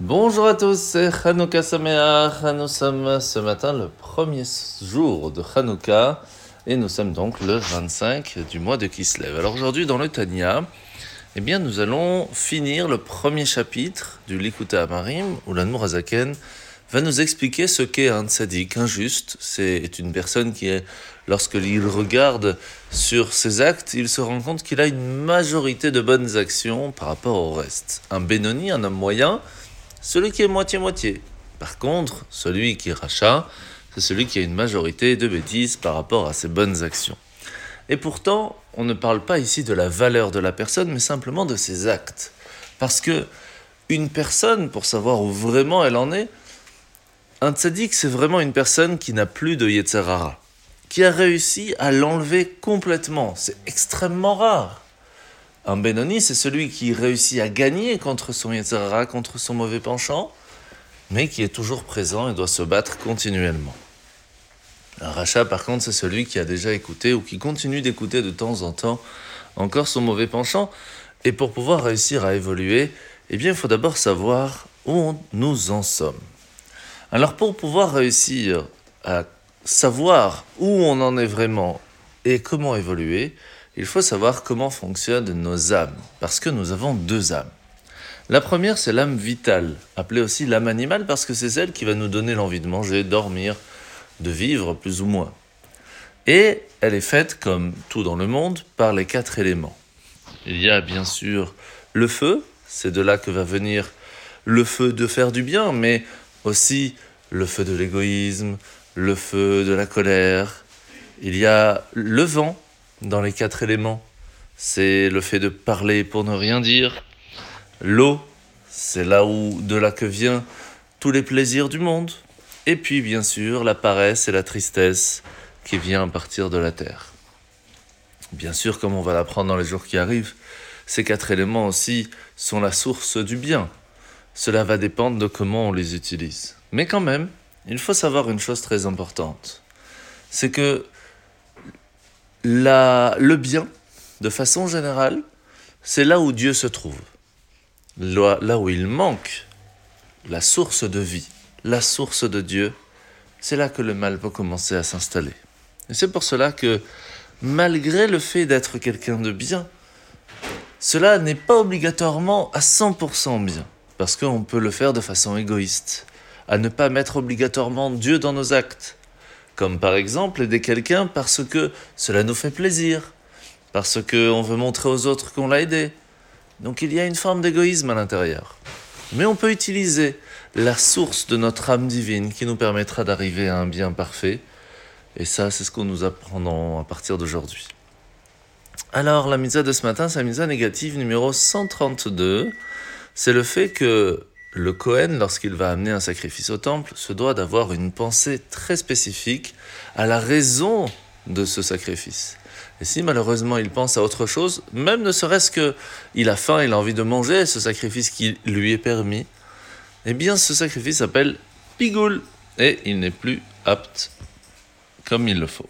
Bonjour à tous, c'est Hanouka Sameach. Nous sommes ce matin le premier jour de Hanouka et nous sommes donc le 25 du mois de Kislev. Alors aujourd'hui dans le Tanya, eh bien nous allons finir le premier chapitre du Likuta Amarim où l'Anmour Azaken va nous expliquer ce qu'est un tzaddik injuste. C'est une personne qui est, lorsqu'il regarde sur ses actes, il se rend compte qu'il a une majorité de bonnes actions par rapport au reste. Un Benoni, un homme moyen, celui qui est moitié-moitié. Par contre, celui qui rachat, c'est celui qui a une majorité de bêtises par rapport à ses bonnes actions. Et pourtant, on ne parle pas ici de la valeur de la personne, mais simplement de ses actes. Parce que une personne, pour savoir où vraiment elle en est, un tzaddik, c'est vraiment une personne qui n'a plus de Yetzerara, qui a réussi à l'enlever complètement. C'est extrêmement rare. Un Benoni, c'est celui qui réussit à gagner contre son Yetzerara, contre son mauvais penchant, mais qui est toujours présent et doit se battre continuellement. Un rachat, par contre, c'est celui qui a déjà écouté ou qui continue d'écouter de temps en temps encore son mauvais penchant. Et pour pouvoir réussir à évoluer, eh bien, il faut d'abord savoir où nous en sommes. Alors pour pouvoir réussir à savoir où on en est vraiment et comment évoluer, il faut savoir comment fonctionnent nos âmes, parce que nous avons deux âmes. La première, c'est l'âme vitale, appelée aussi l'âme animale, parce que c'est celle qui va nous donner l'envie de manger, dormir, de vivre plus ou moins. Et elle est faite, comme tout dans le monde, par les quatre éléments. Il y a bien sûr le feu, c'est de là que va venir le feu de faire du bien, mais aussi le feu de l'égoïsme, le feu de la colère. Il y a le vent dans les quatre éléments. C'est le fait de parler pour ne rien dire. L'eau, c'est là où de là que vient tous les plaisirs du monde. Et puis bien sûr la paresse et la tristesse qui vient à partir de la terre. Bien sûr, comme on va l'apprendre dans les jours qui arrivent, ces quatre éléments aussi sont la source du bien. Cela va dépendre de comment on les utilise. Mais quand même, il faut savoir une chose très importante. C'est que le bien, de façon générale, c'est là où Dieu se trouve. Là où il manque la source de vie, la source de Dieu, c'est là que le mal peut commencer à s'installer. Et c'est pour cela que, malgré le fait d'être quelqu'un de bien, cela n'est pas obligatoirement à 100% bien parce qu'on peut le faire de façon égoïste, à ne pas mettre obligatoirement Dieu dans nos actes, comme par exemple aider quelqu'un parce que cela nous fait plaisir, parce qu'on veut montrer aux autres qu'on l'a aidé. Donc il y a une forme d'égoïsme à l'intérieur. Mais on peut utiliser la source de notre âme divine qui nous permettra d'arriver à un bien parfait. Et ça, c'est ce qu'on nous apprend à partir d'aujourd'hui. Alors, la misa de ce matin, c'est la misa négative numéro 132 c'est le fait que le Cohen, lorsqu'il va amener un sacrifice au temple, se doit d'avoir une pensée très spécifique à la raison de ce sacrifice. Et si malheureusement il pense à autre chose, même ne serait-ce que il a faim, il a envie de manger ce sacrifice qui lui est permis, eh bien ce sacrifice s'appelle pigoul et il n'est plus apte comme il le faut.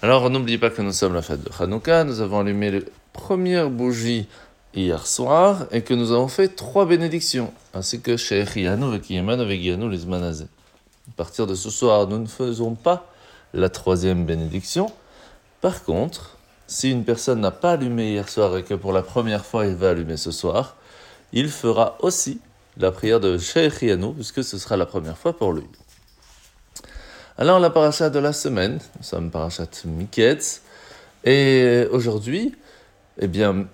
Alors n'oubliez pas que nous sommes la fête de Hanouka, nous avons allumé les premières bougies hier soir et que nous avons fait trois bénédictions, ainsi que chez Yanu avec Yeman avec Yanu les Manazé. À partir de ce soir, nous ne faisons pas la troisième bénédiction. Par contre, si une personne n'a pas allumé hier soir et que pour la première fois il va allumer ce soir, il fera aussi la prière de Sheikh Yanu, puisque ce sera la première fois pour lui. Alors, la parachat de la semaine, nous sommes parachat Miketz, et aujourd'hui, eh bien,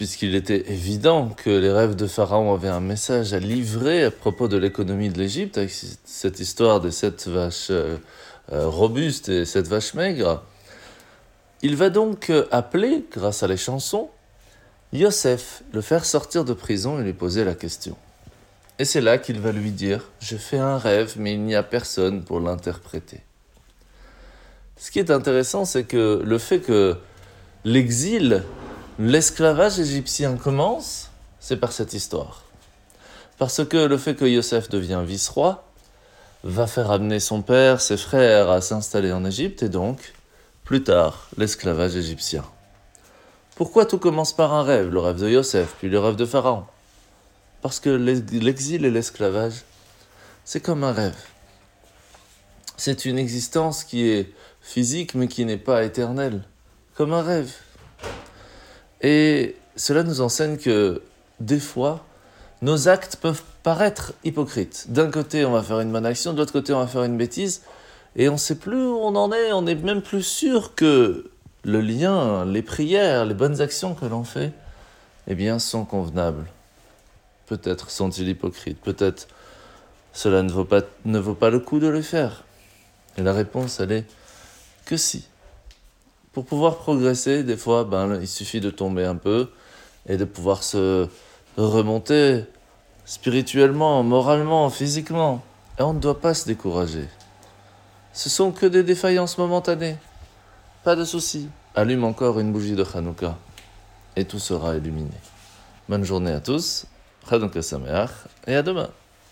puisqu'il était évident que les rêves de Pharaon avaient un message à livrer à propos de l'économie de l'Égypte, avec cette histoire de cette vache euh, euh, robuste et cette vache maigre. Il va donc appeler, grâce à les chansons, Yosef, le faire sortir de prison et lui poser la question. Et c'est là qu'il va lui dire Je fais un rêve, mais il n'y a personne pour l'interpréter. Ce qui est intéressant, c'est que le fait que l'exil L'esclavage égyptien commence, c'est par cette histoire. Parce que le fait que Yosef devient vice-roi va faire amener son père, ses frères à s'installer en Égypte et donc, plus tard, l'esclavage égyptien. Pourquoi tout commence par un rêve, le rêve de Yosef, puis le rêve de Pharaon? Parce que l'exil et l'esclavage, c'est comme un rêve. C'est une existence qui est physique mais qui n'est pas éternelle, comme un rêve. Et cela nous enseigne que des fois, nos actes peuvent paraître hypocrites. D'un côté, on va faire une bonne action, de l'autre côté, on va faire une bêtise, et on ne sait plus où on en est, on n'est même plus sûr que le lien, les prières, les bonnes actions que l'on fait, eh bien, sont convenables. Peut-être sont-ils hypocrites, peut-être cela ne vaut, pas, ne vaut pas le coup de le faire. Et la réponse, elle est que si. Pour pouvoir progresser, des fois, ben, il suffit de tomber un peu et de pouvoir se remonter spirituellement, moralement, physiquement. Et on ne doit pas se décourager. Ce sont que des défaillances momentanées. Pas de souci. Allume encore une bougie de Hanouka et tout sera illuminé. Bonne journée à tous. Hanouka Sameach et à demain.